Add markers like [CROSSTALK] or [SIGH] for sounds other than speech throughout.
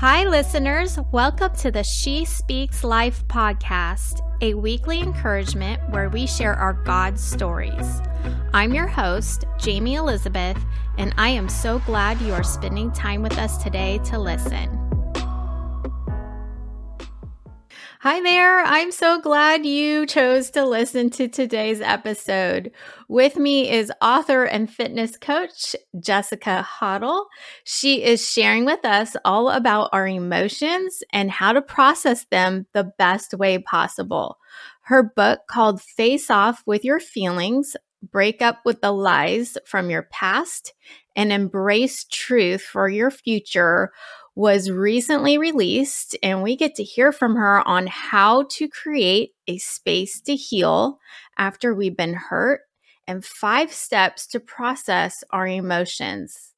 Hi, listeners. Welcome to the She Speaks Life podcast, a weekly encouragement where we share our God stories. I'm your host, Jayme Elizabeth, and I am so glad you are spending time with us today to listen. Hi there. I'm so glad you chose to listen to today's episode. With me is author and fitness coach Jessica Hottle. She is sharing with us all about our emotions and how to process them the best way possible. Her book called Face Off with Your Feelings Break Up with the Lies from Your Past and Embrace Truth for Your Future was recently released, and we get to hear from her on how to create a space to heal after we've been hurt and five steps to process our emotions.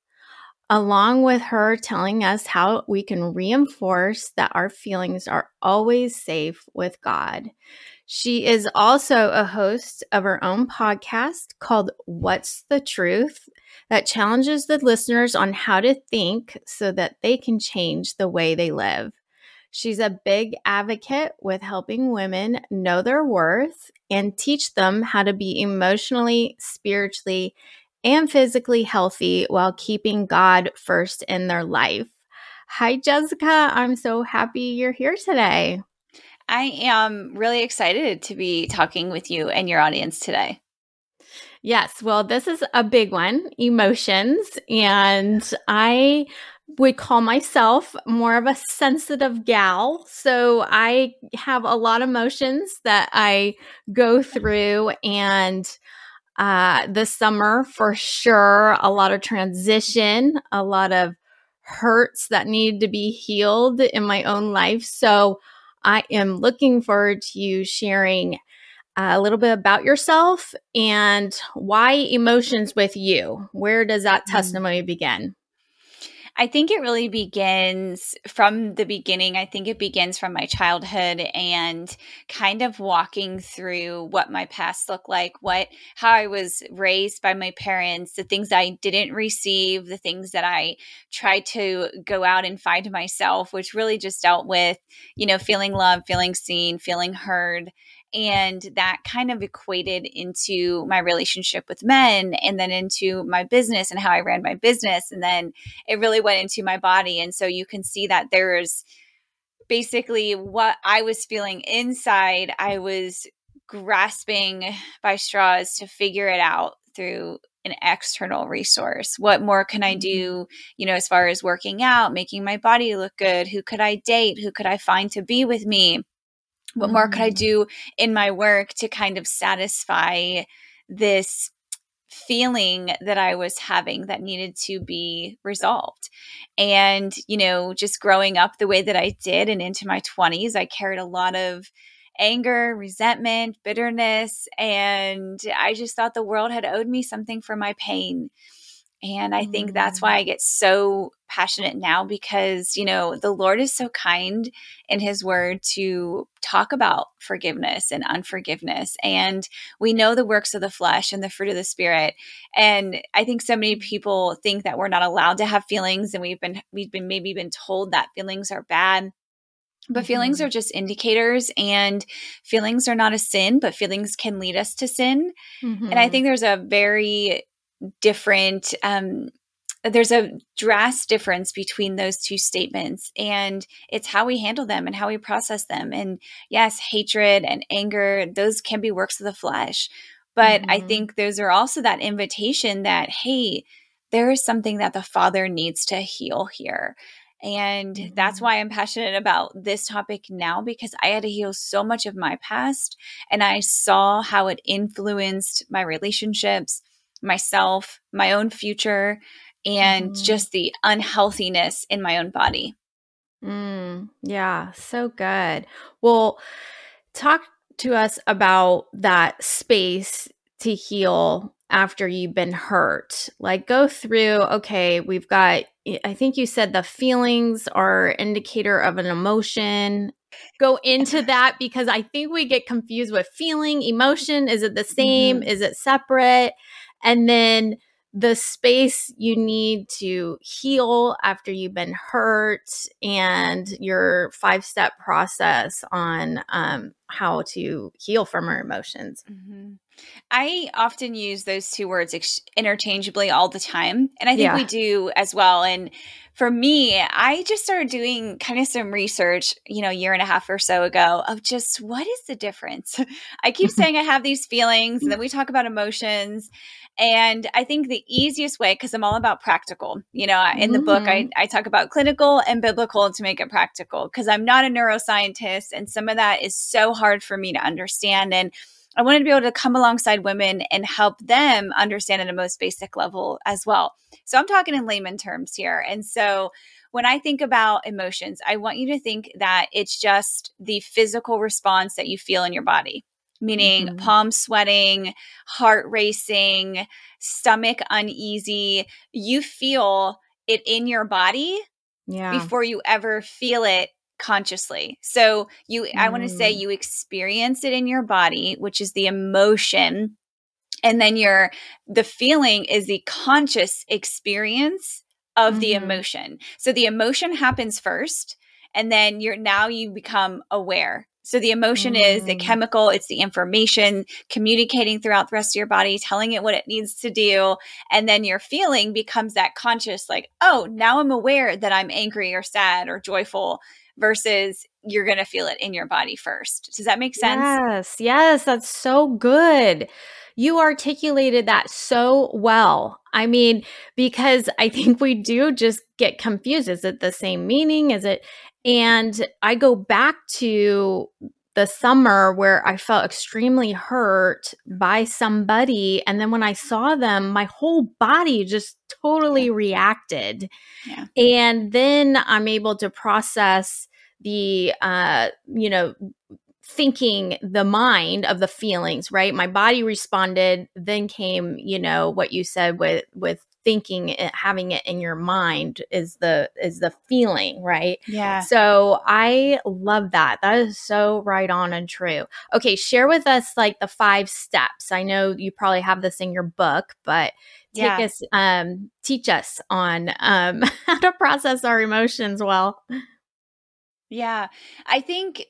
Along with her telling us how we can reinforce that our feelings are always safe with God. She is also a host of her own podcast called What's the Truth that challenges the listeners on how to think so that they can change the way they live. She's a big advocate with helping women know their worth and teach them how to be emotionally, spiritually, and physically healthy while keeping God first in their life. Hi, Jessica. I'm so happy you're here today. I am really excited to be talking with you and your audience today. Yes. Well, this is a big one emotions. And I would call myself more of a sensitive gal. So I have a lot of emotions that I go through. And uh, this summer, for sure, a lot of transition, a lot of hurts that need to be healed in my own life. So I am looking forward to you sharing a little bit about yourself and why emotions with you. Where does that mm. testimony begin? I think it really begins from the beginning. I think it begins from my childhood and kind of walking through what my past looked like, what how I was raised by my parents, the things I didn't receive, the things that I tried to go out and find myself, which really just dealt with, you know, feeling loved, feeling seen, feeling heard and that kind of equated into my relationship with men and then into my business and how I ran my business. And then it really went into my body. And so you can see that there's basically what I was feeling inside, I was grasping by straws to figure it out through an external resource. What more can I mm-hmm. do, you know, as far as working out, making my body look good? Who could I date? Who could I find to be with me? What mm-hmm. more could I mm. do in my work to kind of satisfy this feeling that I was having that needed to be resolved. And, you know, just growing up the way that I did and into my 20s, I carried a lot of anger, resentment, bitterness, and I just thought the world had owed me something for my pain. And I think that's why mm. I get so passionate now because, you know, the Lord is so kind in his word to talk about forgiveness and unforgiveness. And we know the works of the flesh and the fruit of the spirit. And I think so many people think that we're not allowed to have feelings and we've been we've been maybe been told that feelings are bad. But feelings mm-hmm. are just indicators, and feelings are not a sin, but feelings can lead us to sin. Mm-hmm. And I mm-hmm. think there's a very different um, there's a drastic difference between those two statements and it's how we handle them and how we process them and yes hatred and anger those can be works of the flesh but mm-hmm. i think those are also that invitation that hey there is something that the father needs to heal here and mm-hmm. that's why I'm passionate about this topic now because I had to heal so much of my past and I saw how it influenced my relationships, myself, my own future, and mm. just the unhealthiness in my own body. Mm, yeah, so good. Well, talk to us about that space to heal after you've been hurt. Like, go through, okay, we've got, I think you said the feelings are indicator of an emotion. Go into that because I think we get confused with feeling, emotion. Is it the same? Mm-hmm. Is it separate? And then the space you need to heal after you've been hurt and your five step process on um, how to heal from our emotions. Mm-hmm. I often use those two words ex- interchangeably all the time. And I think yeah. we do as well. And for me, I just started doing kind of some research, you know, a year and a half or so ago of just what is the difference? [LAUGHS] I keep [LAUGHS] saying I have these feelings, and then we talk about emotions. And I think the easiest way, because I'm all about practical, you know, in the mm-hmm. book, I, mm-hmm. I talk about clinical and biblical to make it practical because I'm not a neuroscientist. And some of that is so hard for me to understand. And I wanted to be able to come alongside women and help them understand at a most basic level as well. So I'm talking in layman terms here. And so when I think about emotions, I want you to think that it's just the physical response that you feel in your body, meaning mm-hmm. palm sweating, heart racing, stomach uneasy. You feel it in your body yeah. before you ever feel it consciously. So you mm. I want to say you experience it in your body, which is the emotion, and then your the feeling is the conscious experience of mm-hmm. the emotion. So the emotion happens first and then you're now you become aware. So the emotion mm. is the mm. chemical, it's the information communicating throughout the rest of your body, telling it what it needs to do. And then your feeling becomes that conscious, like, oh, now I'm aware that I'm angry or sad or joyful versus you're going to feel it in your body first. Does that make sense? Yes. Yes. That's so good. You articulated that so well. I mean, because I think we do just get confused. Is it the same meaning? Is it? And I go back to the summer where I felt extremely hurt by somebody. And then when I saw them, my whole body just totally reacted. Yeah. And then I'm able to process the uh you know thinking the mind of the feelings right? My body responded then came you know what you said with with thinking it having it in your mind is the is the feeling right? Yeah. So i love that. That is so right on and true. Okay share with us like the five steps. I know you probably have this in your book but take yeah. us um teach us on um [LAUGHS] how to process our emotions well yeah. I think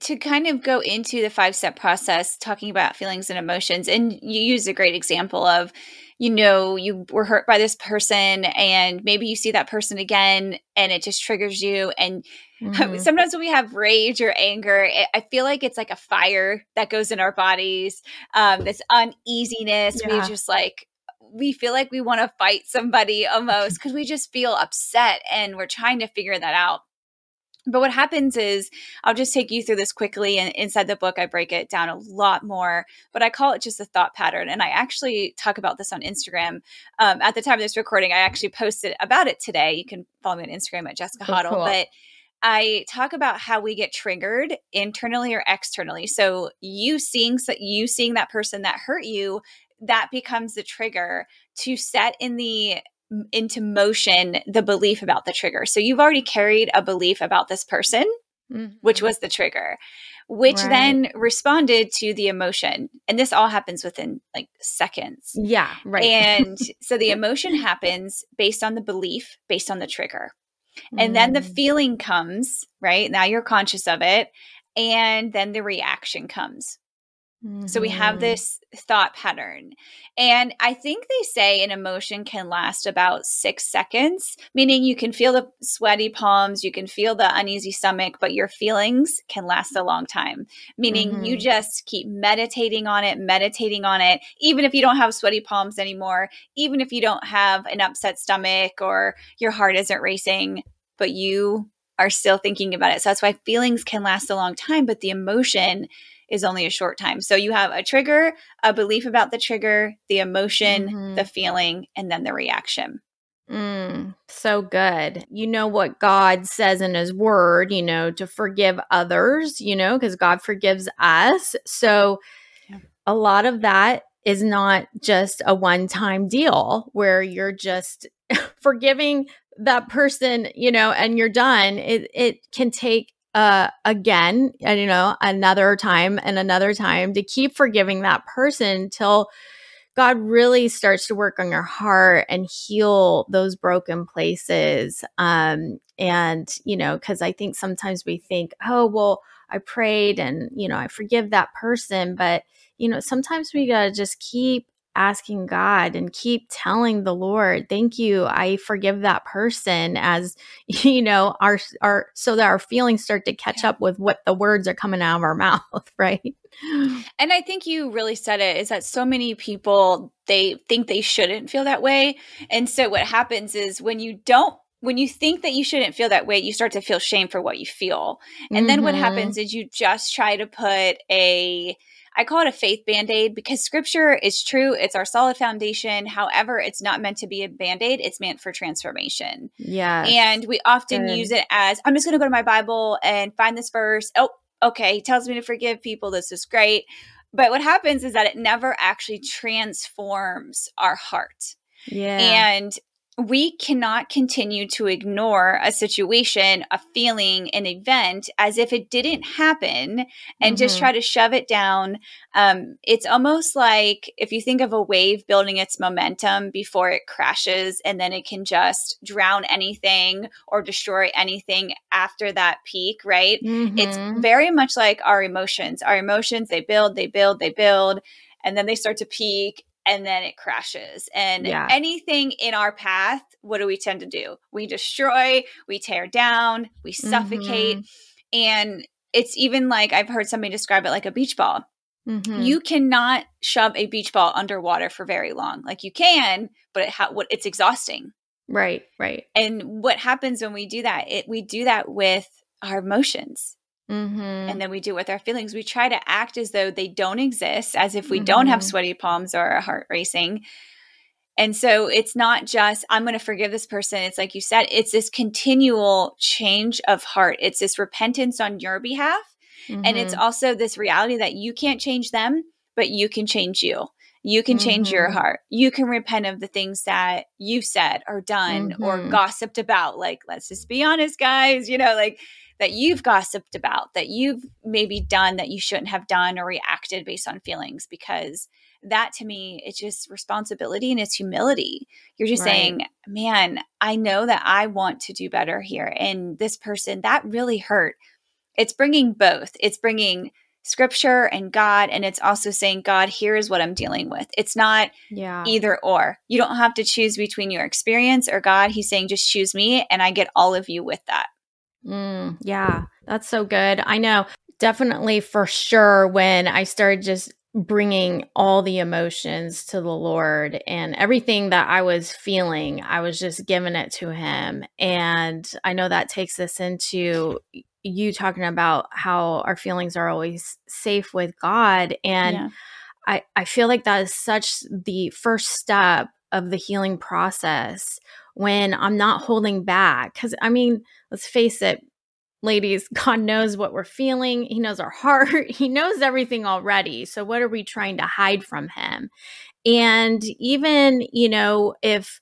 to kind of go into the five step process, talking about feelings and emotions, and you use a great example of, you know, you were hurt by this person, and maybe you see that person again, and it just triggers you. And [LAUGHS] mm-hmm. sometimes when we have rage or anger, it, I feel like it's like a fire that goes in our bodies, um, this uneasiness. Yeah. We just like, we feel like we want to fight somebody almost because we just feel upset and we're trying to figure that out. But what happens is, I'll just take you through this quickly. And inside the book, I break it down a lot more, but I call it just a thought pattern. And I actually talk about this on Instagram. Um, at the time of this recording, I actually posted about it today. You can follow me on Instagram at Jessica Hottle. Cool. But I talk about how we get triggered internally or externally. So you seeing you seeing that person that hurt you, that becomes the trigger to set in the into motion the belief about the trigger. So you've already carried a belief about this person, mm-hmm. which was the trigger, which right. then responded to the emotion. And this all happens within like seconds. Yeah, right. And [LAUGHS] so the emotion happens based on the belief, based on the trigger. And mm. then the mm. feeling comes, right? Now you're conscious of it. And then the reaction comes. Mm-hmm. So we have mm-hmm. this thought pattern. And I think they say an emotion can last about six seconds, meaning you can feel the sweaty palms, you can feel the uneasy stomach, but your feelings can last a long time, meaning mm-hmm. you just keep meditating on it, meditating on it, even if you don't have sweaty palms anymore, even if you don't have an upset stomach or your heart isn't racing, but you are still thinking about it. So that's why feelings can last a long time, but the emotion is only a short time. So you have a trigger, a belief about the trigger, the emotion, mm-hmm. the feeling, and then the reaction. Mm, so good. You know what God says in his word, you know, to forgive others, you know, because God forgives us. So yeah. a lot of that is not just a one time deal where you're just [LAUGHS] forgiving that person, you know, and you're done. It, it can take uh, again, you know, another time and another time to keep forgiving that person till God really starts to work on your heart and heal those broken places. Um, and, you know, because I think sometimes we think, oh, well, I prayed and, you know, I forgive that person. But, you know, sometimes we got to just keep asking God and keep telling the Lord, thank you. I forgive that person as, [LAUGHS] you know, our, our, so that our feelings start to catch up with what the words are coming out of our [LAUGHS] mouth, right? And I think you really said it is that so many people, they think they shouldn't feel that way. And so what happens is when you don't when you think that you shouldn't feel that way, you start to feel shame for what you feel. And mm-hmm. then what mm-hmm. happens is you just try to put a I call it a faith band aid because scripture is true. It's our solid foundation. However, it's not meant to be a band aid, it's meant for transformation. Yeah. And we often Good. use it as I'm just going to go to my Bible and find this verse. Oh, okay. He tells me to forgive people. This is great. But what happens is that it never actually transforms our heart. Yeah. And we cannot continue to ignore a situation, a feeling, an event as if it didn't happen and mm-hmm. just try to shove it down. Um, it's almost like if you think of a wave building its momentum before it crashes, and then it can just drown anything or destroy anything after that peak, right? Mm-hmm. It's very much like our emotions. Our emotions, they build, they build, they build, and then they start to peak and then it crashes. And yeah. anything in our path, what do we tend to do? We destroy, we tear down, we suffocate. Mm-hmm. And it's even like I've heard somebody describe it like a beach ball. Mm-hmm. You cannot shove a beach ball underwater for very long. Like you can, but it ha- what it's exhausting. Right, right. And what happens when we do that? It we do that with our emotions. Mm-hmm. And then we do with our feelings. We try to act as though they don't exist, as if we mm-hmm. don't have mm-hmm. sweaty palms or a heart racing. And so it's not just, I'm going to forgive this person. It's like you said, it's this continual change of heart. It's this repentance on your behalf. Mm-hmm. And it's mm-hmm. also this reality that you can't change them, but you can change you. You can change your mm-hmm. heart. You can repent of the things that you've said or done or gossiped about. Like, let's just be honest, guys. You know, like, that you've gossiped about, that you've maybe done that you shouldn't have done or reacted based on feelings because that to me it's just responsibility and it's humility. You're just right. saying man i know that i want to do better here and this person that really hurt. It's bringing both. It's bringing scripture and god and it's also saying god here is what i'm dealing with. It's not yeah. either or. You don't have to choose between your experience or god. He's saying just choose me and i get all of you with that Mm, yeah, that's so good. I know definitely for sure when I started just bringing all the emotions to the Lord and everything that I was feeling, I was just giving it to Him. And I know that takes us into you talking about how our feelings are always safe with God. And yeah. I, I feel like that is such the first step of the healing process when I'm not holding back. Because, I mean, let's face it, ladies, [LAUGHS] God knows what we're feeling. He knows our [LAUGHS] heart. He knows everything already. So, what are we trying to hide from Him? And even, you know, if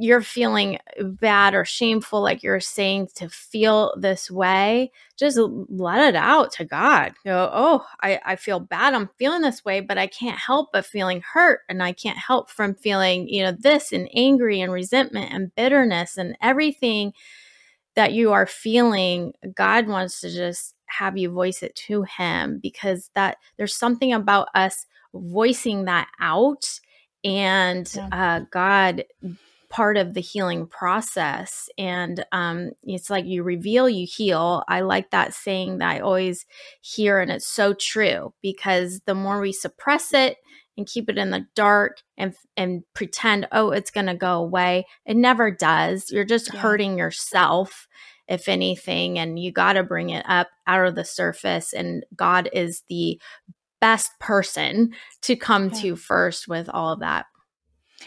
you're feeling bad or shameful, like you're saying to feel this way, just let it out to God. Go, oh, I, I feel bad. I'm feeling this way, but I can't help but feeling hurt. And I can't help from feeling, you know, this and angry and resentment and bitterness and everything that you are feeling. God wants to just have you voice it to Him because that there's something about us voicing that out and uh, God part of the healing process. And um, it's like you reveal, you heal. I like that saying that I always hear, and it's so true because the more we suppress it and keep it in the dark and and pretend, oh, it's going to go away, it never does. You're just yeah. hurting yourself if anything and you got to bring it up out of the surface and god is the best person to come yeah. to first with all of that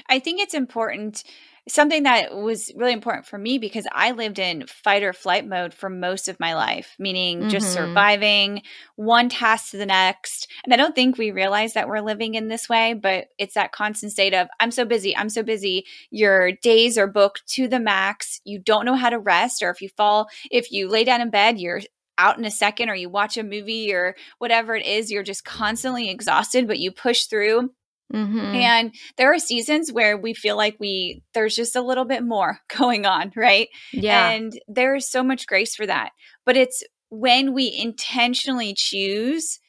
i think it's important something that was really important for me because I lived in fight or flight mode for most of my life, meaning mm-hmm. just surviving one task to the next. And I don't think we realize that we're living in this way, but it's that constant state of, I'm so busy, I'm so busy. Your days are booked to the max. You don't know how to rest, or if you fall, if you lay down in bed, you're out in a second, or you watch a movie or whatever it is, you're just constantly exhausted, but you push through Mm-hmm. And there are seasons where we feel like we there's just a little bit more [LAUGHS] going on, right? Yeah. And there's so much grace for that. But it's when we intentionally choose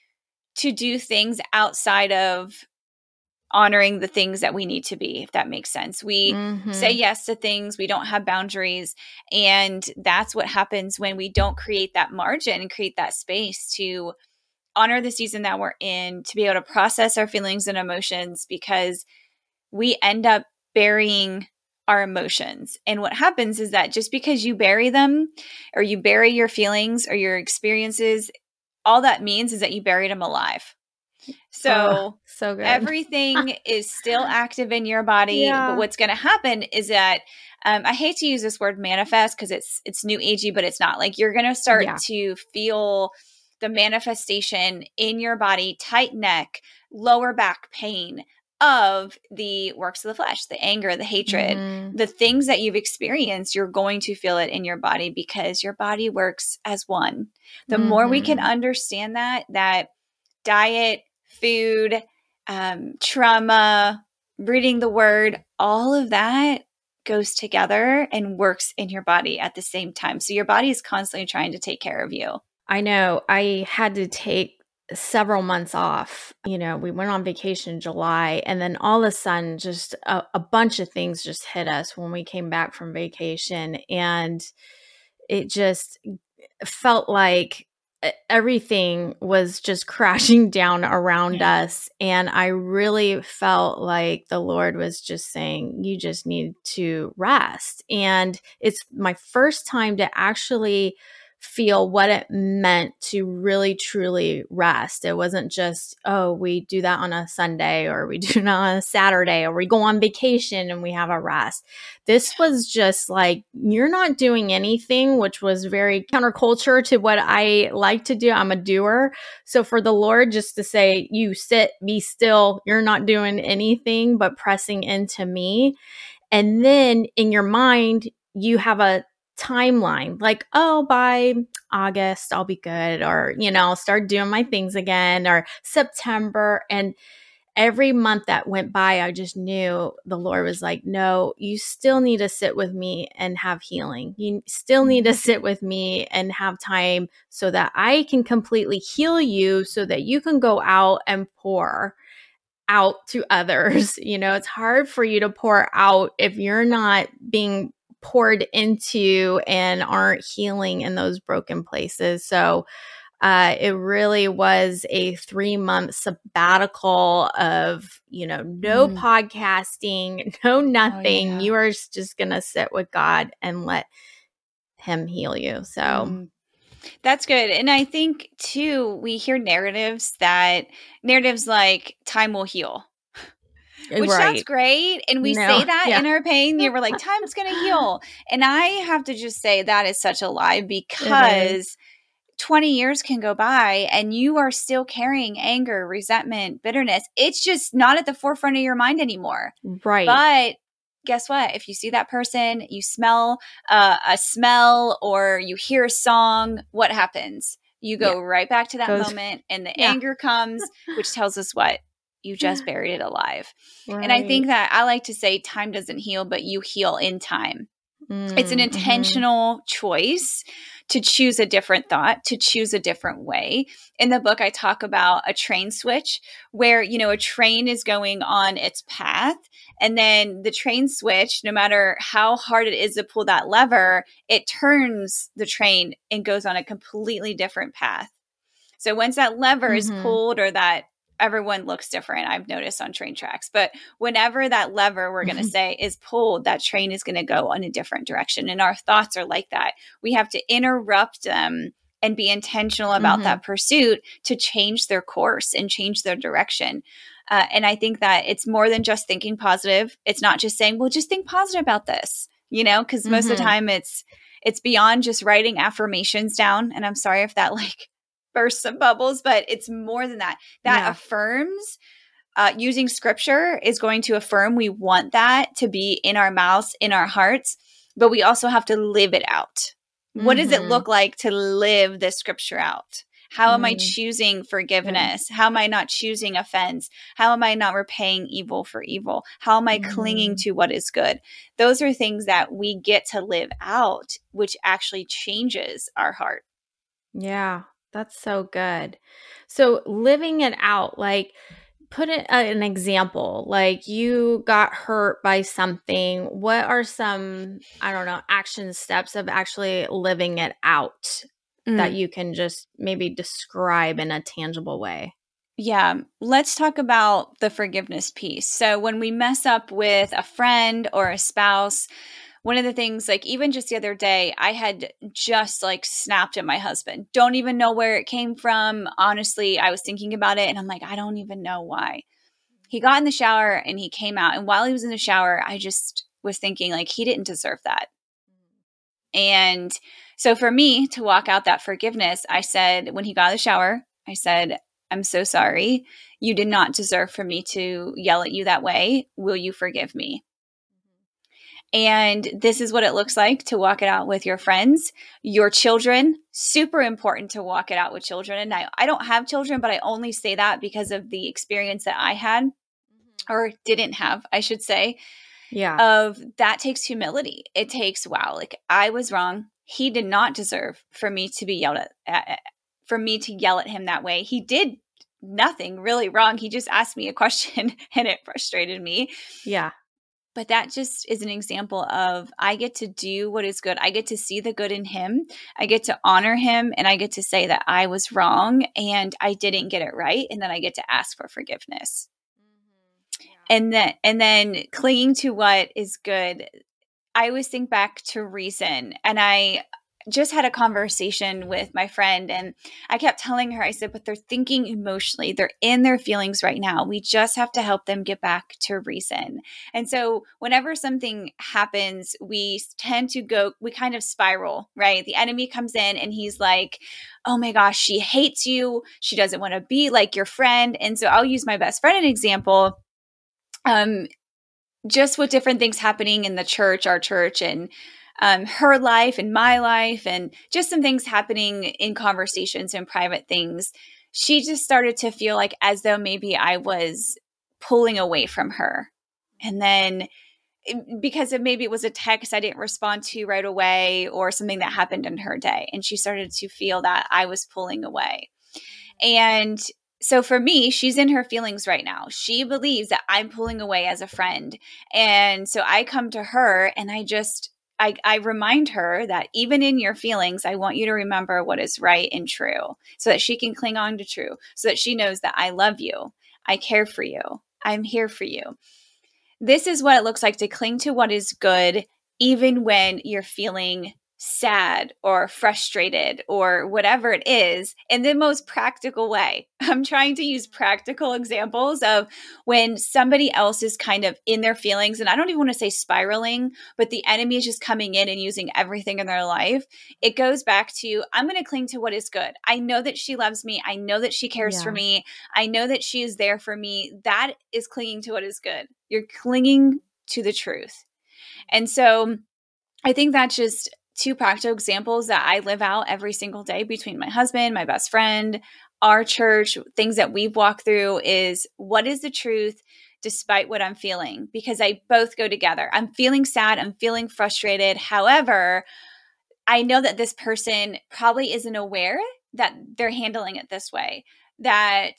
to do things outside of honoring the things that we need to be, if that makes sense. We mm-hmm. say yes to things, we don't have boundaries. And that's what happens when we don't create that margin and create that space to honor the season that we're in, to be able to process our feelings and emotions because we end up burying our emotions. And what happens is that just because you bury them or you bury your feelings or your experiences, all that means is that you buried them alive. So, oh, so good. everything [LAUGHS] is still active in your body. Yeah. But what's going to happen is that um, I hate to use this word manifest because it's it's new agey, but it's not. Like you're going to start yeah. to feel the manifestation in your body, tight neck, lower back pain of the works of the flesh, the anger, the hatred, mm-hmm. the things that you've experienced. You're going to feel it in your body because your body works as one. The mm-hmm. more we can mm-hmm. understand that, that diet, food, um, trauma, reading the word, all of that goes together and works in your body at the same time. So your body is constantly trying to take care of you. I know. I had to take several months off. You know, we went on vacation in July, and then all of a sudden, just a, a bunch of things just hit us when we came back from vacation. And it just felt like everything was just [LAUGHS] crashing down around yeah. us. And I really felt like the Lord was just saying, you just need to rest. And it's my first time to actually feel what it meant to really truly rest. It wasn't just, oh, we do that on a Sunday or we [LAUGHS] do that on a Saturday or we go on vacation and we have a rest. This was just like, you're not doing anything, which was very counterculture to what I like to do. I'm a doer. So for the Lord just to say, you sit, be still, you're not doing anything but pressing into me. And then in your mind, you have a timeline like oh by august i'll be good or you know i'll start doing my things again or september and every month that went by i just knew the lord was like no you still need to sit with me and have healing you still need to sit with me and have time so that i can completely heal you so that you can go out and pour out to others. [LAUGHS] You know, it's hard for you to pour out if you're not being poured into and aren't healing in those broken places. So uh, it really was a three month sabbatical of, you know, no mm. podcasting, [LAUGHS] no nothing. Oh, yeah. You are just going to sit with God and let Him heal you. So. Mm. That's good. And I think too, we hear narratives that narratives like time will heal which right. sounds great. And we no. say that yeah. in our pain. Were like, [LAUGHS] time's going to heal. And I have to just say that is such a lie because 20 years can go by and you are still carrying anger, resentment, bitterness. It's just not at the forefront of your mind anymore. Right. But guess what? If you see that person, you smell uh, a smell or you hear a song, what happens? You go yeah. right back to that moment and the yeah. anger comes, which tells us what? You just buried it alive. Right. And I think that I like to say time doesn't heal, but you heal in time. Mm, it's an mm-hmm. intentional mm-hmm. choice to choose a different thought, to choose a different way. In the book, I talk about a train switch where, you know, a train is going on its path. And then the train switch, no matter how hard it is to pull that lever, it turns the train and goes on a completely different path. So once that lever mm-hmm. is pulled or that everyone looks different i've noticed on train tracks but whenever that lever we're going to mm-hmm. say is pulled that train is going to go in a different direction and our thoughts are like that we have to interrupt them and be intentional about mm-hmm. that pursuit to change their course and change their direction uh, and i think that it's more than just thinking positive it's not just saying well just think positive about this you know because most mm-hmm. of the mm-hmm. time it's it's beyond just writing affirmations down and i'm sorry if that [LAUGHS] like burst some bubbles, but it's more than that. That yeah. affirms uh, using scripture is going to affirm we want that to be in our mouths, in our hearts, but we also have to live it out. Mm-hmm. What does it mm-hmm. look like to live this scripture out? How mm. am I mm. choosing forgiveness? How am I not choosing offense? How am I not repaying evil for evil? How am I mm. clinging to what is good? Those are things that we get to live out, which actually changes our heart. Yeah, that's so good. So living it out, like, put it, uh, an example like you got hurt by something what are some i don't know action steps of actually living it out mm. that you can just maybe describe in a tangible way yeah, let's talk about the forgiveness piece. So, when we mess up with a friend or a spouse, one of the things like even just the other day i had just like snapped at my husband. Don't even know where it came from. Honestly i was thinking about it and i'm like i don't even know why. He got in the shower and he came out and while he was in the shower i just was thinking like he didn't deserve that. And so for me to walk out that forgiveness i said when he got the shower i said i'm so sorry. You did not deserve for me to yell at you that way. Will you forgive me and this is what it looks like to walk it out with your friends, your children. Super important to walk it out with children. And I, I don't have children, but I only say that because of the experience that I had mm-hmm. or didn't have, I should say. Yeah. Of that takes humility. It takes, wow, like I was wrong. He did not deserve for me to be yelled at, at for me to yell at him that way. He did nothing really wrong. He just asked me a question [LAUGHS] and it frustrated me. Yeah. But that just is an example of I get to do what is good. I get to see the good in him. I get to honor him and I get to say that I was wrong and I didn't get it right. And then I get to ask for forgiveness. Mm-hmm. Yeah. And then and then clinging to what is good. I always think back to reason and I just had a conversation with my friend and I kept telling her, I said, but they're thinking emotionally. They're in their feelings right now. We just have to help them get back to reason. And so whenever something happens, we tend to go, we kind of spiral, right? The enemy comes in and he's like, oh my gosh, she hates you. She doesn't want to be like your friend. And so I'll use my best friend an example. Um, just with different things happening in the church, our church, and um, her life and my life and just some things happening in conversations and private things, she just started to feel like as though maybe I was pulling away from her. And then because of maybe it was a text I didn't respond to right away or something that happened in her day. And she started to feel that I was pulling away. And so for me, she's in her feelings right now. She believes that I'm pulling away as a friend. And so I come to her and I just I, I remind her that even in your feelings, I want you to remember what is right and true so that she can cling on to true, so that she knows that I love you, I care for you, I'm here for you. This is what it looks like to cling to what is good, even when you're feeling sad or frustrated or whatever it is in the most practical way. [LAUGHS] I'm trying to use practical examples of when somebody else is kind of in their feelings, and I don't even want to say spiraling, but the enemy is just coming in and using everything in their life. It goes back to I'm going to cling to what is good. I know that she loves me. I know that she cares yeah. for me. I know that she is there for me. That is clinging to what is good. You're clinging to the truth. And so I think that's just two practical examples that I live out every single day between my husband, my best friend, our church, things that we've walked through is what is the truth despite what I'm feeling? Because I both go together. I'm feeling sad, I'm feeling frustrated. However, I know that this person probably isn't aware that they're handling it this way, that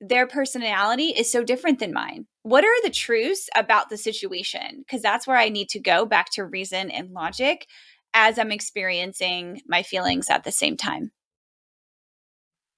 their personality is so different than mine. What are the truths about the situation? Because that's where I need to go back to reason and logic as I'm experiencing my feelings at the same time.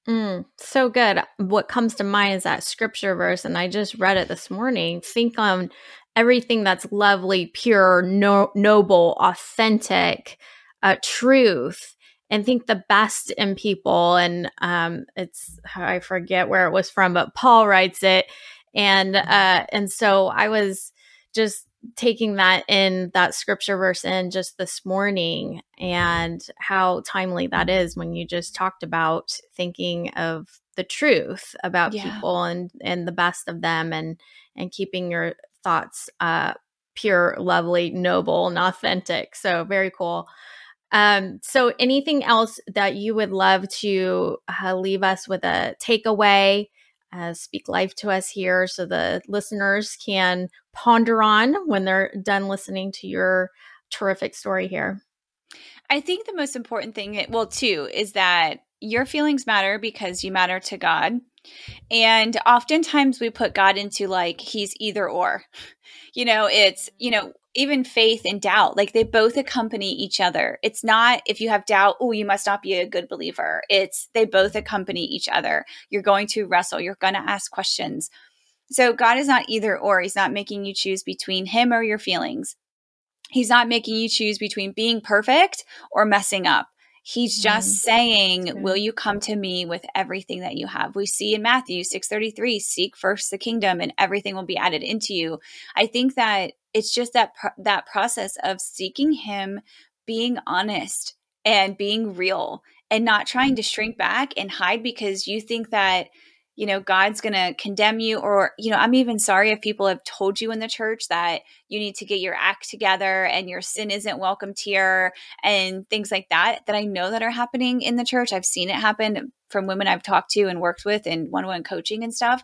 Mm, so good. What comes to mind is that scripture verse, and I just read it this morning. Think on everything that's lovely, pure, no, noble, authentic, uh, truth, and think the best in people. And um, it's I forget where it was from, but Paul writes it, and uh, and so I was just taking that in that scripture verse in just this morning and how timely that is when you just talked about thinking of the truth about yeah. people and and the best of them and and keeping your thoughts uh pure lovely noble and authentic so very cool Um, so, anything else that you would love to uh, leave us with a takeaway? Uh, speak life to us here so the listeners can ponder on when they're done listening to your terrific story here. I think the most important thing, well, too, is that your feelings matter because you matter to God. And oftentimes we put God into like he's either or. You know, it's, you know, even faith and doubt, like they both accompany each other. It's not if you have doubt, oh, you must not be a good believer. It's they both accompany each other. You're going to wrestle, you're going to ask questions. So God is not either or. He's not making you choose between him or your feelings. He's not making you choose between being perfect or messing up. He's just mm. saying, "Will you come to me with everything that you have?" We see in Matthew 6:33, "Seek first the kingdom and everything will be added into you." I think that it's just that pro- that process of seeking him, being honest and being real and not trying to shrink back and hide because you think that you know, God's going to condemn you. Or, you know, I'm even sorry if people have told you in the church that you need to get your act together and your sin isn't welcomed here and things like that, that I know that are happening in the church. I've seen it happen from women I've talked to and worked with in one on one coaching and stuff.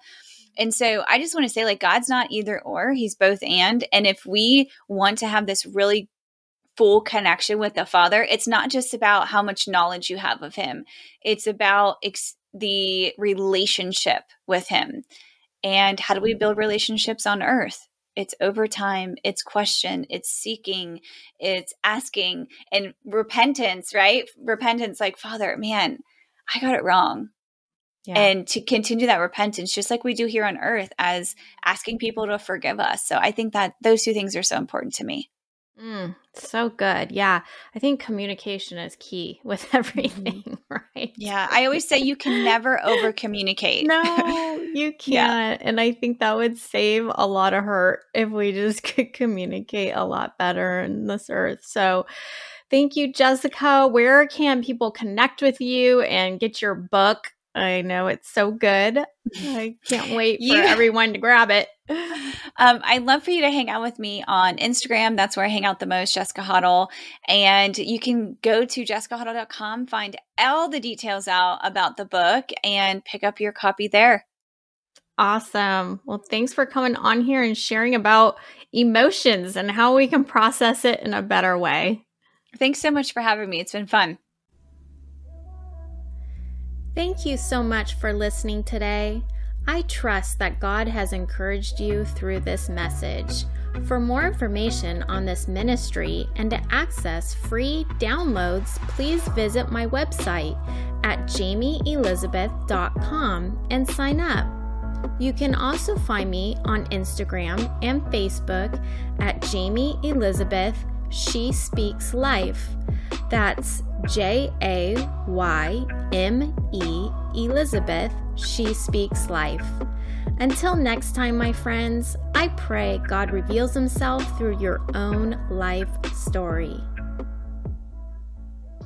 And so I just want to say, like, God's not either or, He's both and. And if we want to have this really full connection with the Father, it's not just about how much knowledge you have of Him, it's about ex- the relationship with him. And how do we mm-hmm. build relationships on earth? It's over time, it's question, it's seeking, it's asking, and repentance, right? Repentance, like, Father, man, I got it wrong. Yeah. And to continue that repentance, just like we do here on earth, as asking people to forgive us. So I think that those two things are so important to me. Mm, so good. Yeah. I think communication is key [LAUGHS] with mm-hmm. everything, [LAUGHS] right? Yeah. I always say you can never over communicate. no, [LAUGHS] you can't. Yeah. And I think that would save a lot of hurt if we just could communicate a lot better in this earth. So, thank you, Jessica. Where can people connect with you and get your book? I know it's so good. [LAUGHS] I can't wait for you, everyone to grab it. [LAUGHS] [LAUGHS] Um, I'd love for you to hang out with me on Instagram. That's where I hang out the most, Jessica Hottle. And you can go to jessicahottle.com, find all the details out about the book, and pick up your copy there. Awesome. Well, thanks for coming on here and sharing about emotions and how we can process it in a better way. Thanks so much for having me. It's been fun. Thank you so much for listening today. I trust that God has encouraged you through this message. For more information on this ministry and to access free downloads, please visit my website at jaymeelizabeth.com and sign up. You can also find me on Instagram and Facebook at Jayme Elizabeth She Speaks Life. That's J A Y M E Elizabeth, She Speaks Life. Until next time, my friends, I pray God reveals Himself through your own life story.